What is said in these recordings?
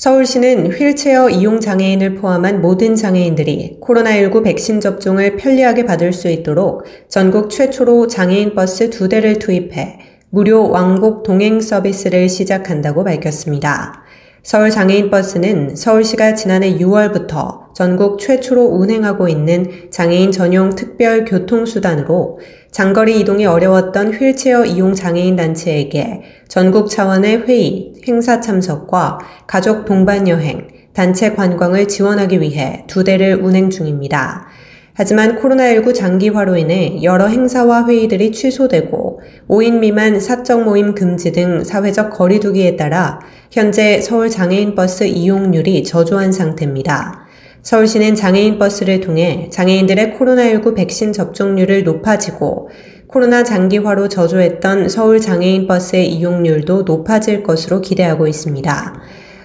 서울시는 휠체어 이용 장애인을 포함한 모든 장애인들이 코로나19 백신 접종을 편리하게 받을 수 있도록 전국 최초로 장애인 버스 두 대를 투입해 무료 왕복 동행 서비스를 시작한다고 밝혔습니다. 서울 장애인 버스는 서울시가 지난해 6월부터 전국 최초로 운행하고 있는 장애인 전용 특별 교통수단으로 장거리 이동이 어려웠던 휠체어 이용 장애인 단체에게 전국 차원의 회의, 행사 참석과 가족 동반 여행, 단체 관광을 지원하기 위해 두 대를 운행 중입니다. 하지만 코로나19 장기화로 인해 여러 행사와 회의들이 취소되고 5인 미만 사적 모임 금지 등 사회적 거리두기에 따라 현재 서울 장애인 버스 이용률이 저조한 상태입니다. 서울시는 장애인 버스를 통해 장애인들의 코로나19 백신 접종률을 높아지고 코로나 장기화로 저조했던 서울 장애인 버스의 이용률도 높아질 것으로 기대하고 있습니다.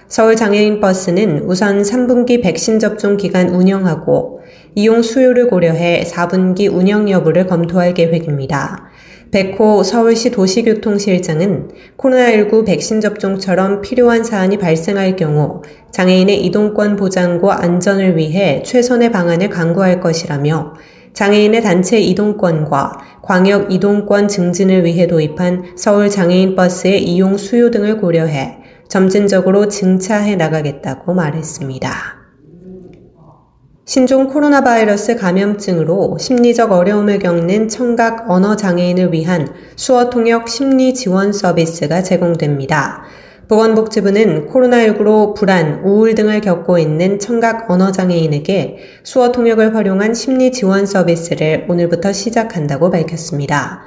서울 장애인 버스는 우선 3분기 백신 접종 기간 운영하고 이용 수요를 고려해 4분기 운영 여부를 검토할 계획입니다. 백호 서울시 도시교통실장은 코로나19 백신 접종처럼 필요한 사안이 발생할 경우 장애인의 이동권 보장과 안전을 위해 최선의 방안을 강구할 것이라며 장애인의 단체 이동권과 광역 이동권 증진을 위해 도입한 서울 장애인 버스의 이용 수요 등을 고려해 점진적으로 증차해 나가겠다고 말했습니다. 신종 코로나 바이러스 감염증으로 심리적 어려움을 겪는 청각 언어 장애인을 위한 수어 통역 심리 지원 서비스가 제공됩니다. 보건복지부는 코로나19로 불안, 우울 등을 겪고 있는 청각 언어 장애인에게 수어 통역을 활용한 심리 지원 서비스를 오늘부터 시작한다고 밝혔습니다.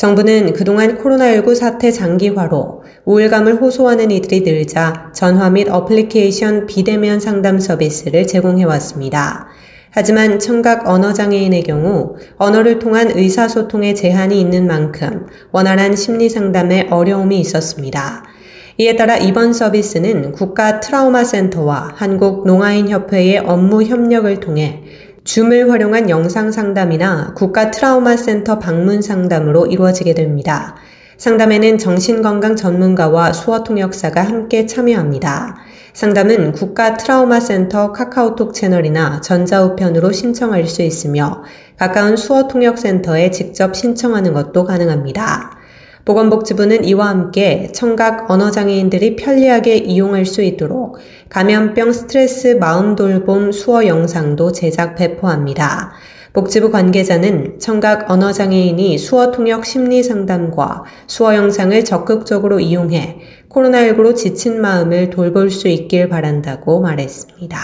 정부는 그동안 코로나19 사태 장기화로 우울감을 호소하는 이들이 늘자 전화 및 어플리케이션 비대면 상담 서비스를 제공해왔습니다. 하지만 청각 언어장애인의 경우 언어를 통한 의사소통에 제한이 있는 만큼 원활한 심리 상담에 어려움이 있었습니다. 이에 따라 이번 서비스는 국가 트라우마 센터와 한국 농아인 협회의 업무 협력을 통해 줌을 활용한 영상 상담이나 국가 트라우마 센터 방문 상담으로 이루어지게 됩니다. 상담에는 정신건강 전문가와 수어 통역사가 함께 참여합니다. 상담은 국가 트라우마 센터 카카오톡 채널이나 전자우편으로 신청할 수 있으며 가까운 수어 통역 센터에 직접 신청하는 것도 가능합니다. 보건복지부는 이와 함께 청각 언어장애인들이 편리하게 이용할 수 있도록 감염병 스트레스 마음 돌봄 수어 영상도 제작 배포합니다. 복지부 관계자는 청각 언어장애인이 수어 통역 심리 상담과 수어 영상을 적극적으로 이용해 코로나19로 지친 마음을 돌볼 수 있길 바란다고 말했습니다.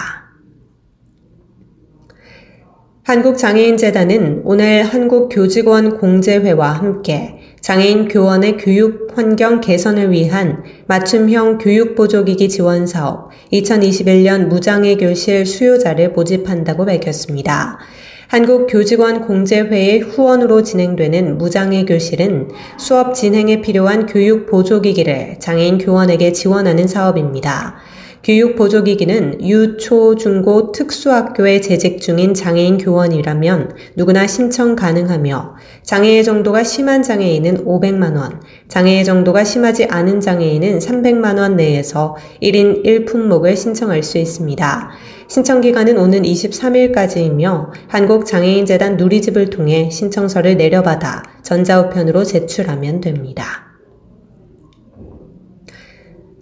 한국장애인재단은 오늘 한국교직원 공제회와 함께 장애인 교원의 교육 환경 개선을 위한 맞춤형 교육보조기기 지원 사업 2021년 무장애 교실 수요자를 모집한다고 밝혔습니다. 한국교직원 공제회의 후원으로 진행되는 무장애 교실은 수업 진행에 필요한 교육 보조기기를 장애인 교원에게 지원하는 사업입니다. 교육보조기기는 유, 초, 중고 특수학교에 재직 중인 장애인 교원이라면 누구나 신청 가능하며 장애의 정도가 심한 장애인은 500만원, 장애의 정도가 심하지 않은 장애인은 300만원 내에서 1인 1품목을 신청할 수 있습니다. 신청 기간은 오는 23일까지이며 한국장애인재단 누리집을 통해 신청서를 내려받아 전자우편으로 제출하면 됩니다.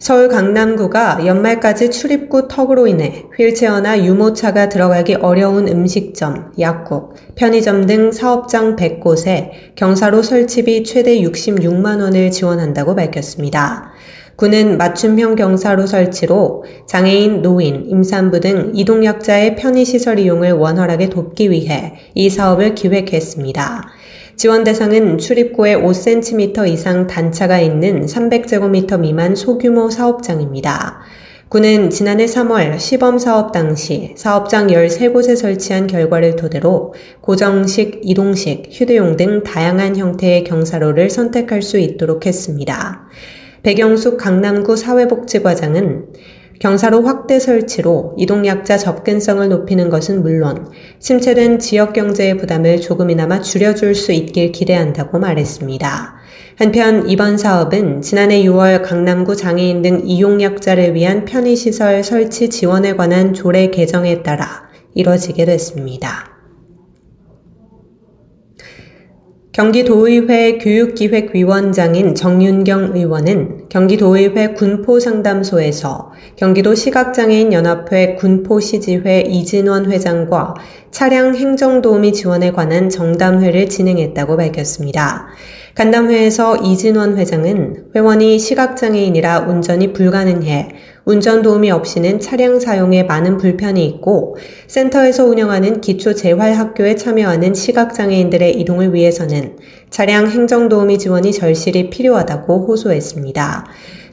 서울 강남구가 연말까지 출입구 턱으로 인해 휠체어나 유모차가 들어가기 어려운 음식점, 약국, 편의점 등 사업장 100곳에 경사로 설치비 최대 66만 원을 지원한다고 밝혔습니다. 구는 맞춤형 경사로 설치로 장애인, 노인, 임산부 등 이동약자의 편의시설 이용을 원활하게 돕기 위해 이 사업을 기획했습니다. 지원 대상은 출입구에 5cm 이상 단차가 있는 300제곱미터 미만 소규모 사업장입니다. 군은 지난해 3월 시범 사업 당시 사업장 13곳에 설치한 결과를 토대로 고정식, 이동식, 휴대용 등 다양한 형태의 경사로를 선택할 수 있도록 했습니다. 백영숙 강남구 사회복지과장은 경사로 확대 설치로 이동약자 접근성을 높이는 것은 물론 침체된 지역 경제의 부담을 조금이나마 줄여줄 수 있길 기대한다고 말했습니다. 한편 이번 사업은 지난해 6월 강남구 장애인 등 이용약자를 위한 편의시설 설치 지원에 관한 조례 개정에 따라 이뤄지게 됐습니다. 경기도의회 교육기획위원장인 정윤경 의원은 경기도의회 군포상담소에서 경기도 시각장애인 연합회 군포시지회 이진원 회장과 차량 행정도우미 지원에 관한 정담회를 진행했다고 밝혔습니다. 간담회에서 이진원 회장은 회원이 시각장애인이라 운전이 불가능해 운전 도움이 없이는 차량 사용에 많은 불편이 있고 센터에서 운영하는 기초 재활 학교에 참여하는 시각장애인들의 이동을 위해서는 차량 행정도우미 지원이 절실히 필요하다고 호소했습니다.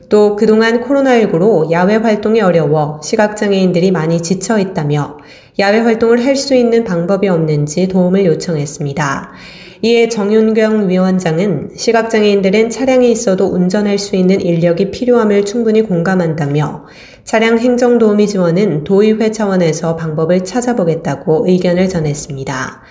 또 그동안 코로나19로 야외 활동이 어려워 시각장애인들이 많이 지쳐 있다며 야외 활동을 할 수 있는 방법이 없는지 도움을 요청했습니다. 이에 정윤경 위원장은 시각장애인들은 차량이 있어도 운전할 수 있는 인력이 필요함을 충분히 공감한다며 차량 행정도우미 지원은 도의회 차원에서 방법을 찾아보겠다고 의견을 전했습니다.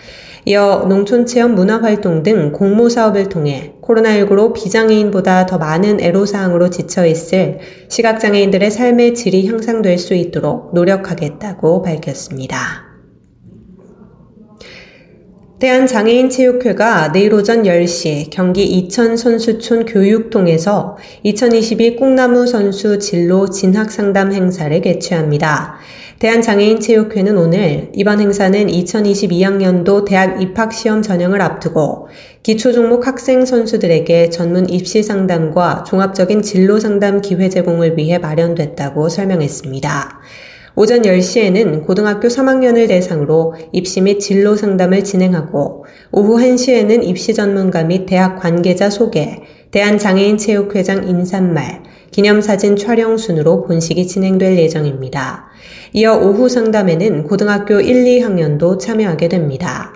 이어 농촌체험 문화활동 등 공모사업을 통해 코로나19로 비장애인보다 더 많은 애로사항으로 지쳐있을 시각장애인들의 삶의 질이 향상될 수 있도록 노력하겠다고 밝혔습니다. 대한장애인체육회가 내일 오전 10시 경기 이천 선수촌 교육동에서 2022 꿈나무 선수 진로 진학상담 행사를 개최합니다. 대한장애인체육회는 오늘 이번 행사는 2022학년도 대학 입학시험 전형을 앞두고 기초종목 학생 선수들에게 전문 입시 상담과 종합적인 진로 상담 기회 제공을 위해 마련됐다고 설명했습니다. 오전 10시에는 고등학교 3학년을 대상으로 입시 및 진로 상담을 진행하고 오후 1시에는 입시 전문가 및 대학 관계자 소개, 대한장애인체육회장 인사말, 기념사진 촬영 순으로 본식이 진행될 예정입니다. 이어 오후 상담에는 고등학교 1, 2학년도 참여하게 됩니다.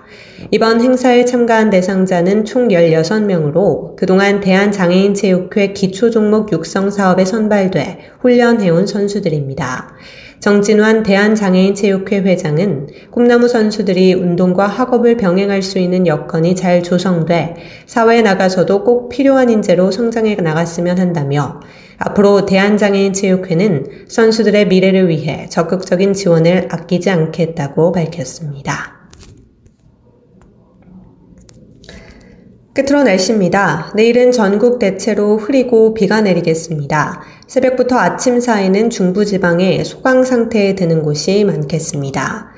이번 행사에 참가한 대상자는 총 16명으로 그동안 대한장애인체육회 기초종목 육성 사업에 선발돼 훈련해온 선수들입니다. 정진환 대한장애인체육회 회장은 꿈나무 선수들이 운동과 학업을 병행할 수 있는 여건이 잘 조성돼 사회에 나가서도 꼭 필요한 인재로 성장해 나갔으면 한다며 앞으로 대한장애인체육회는 선수들의 미래를 위해 적극적인 지원을 아끼지 않겠다고 밝혔습니다. 끝으로 날씨입니다. 내일은 전국 대체로 흐리고 비가 내리겠습니다. 새벽부터 아침 사이는 중부지방에 소강 상태에 드는 곳이 많겠습니다.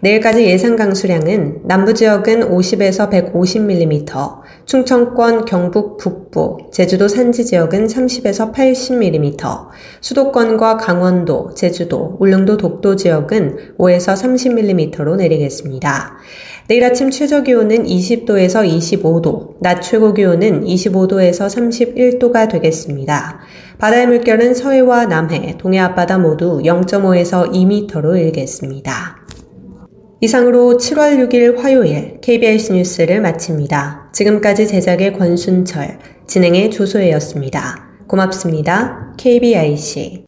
내일까지 예상 강수량은 남부 지역은 50에서 150mm, 충청권, 경북 북부, 제주도 산지 지역은 30에서 80mm, 수도권과 강원도, 제주도, 울릉도 독도 지역은 5에서 30mm로 내리겠습니다. 내일 아침 최저 기온은 20도에서 25도, 낮 최고 기온은 25도에서 31도가 되겠습니다. 바다의 물결은 서해와 남해, 동해 앞바다 모두 0.5에서 2m로 일겠습니다. 이상으로 7월 6일 화요일 KBS 뉴스를 마칩니다. 지금까지 제작의 권순철, 진행의 조소혜였습니다. 고맙습니다. KBIC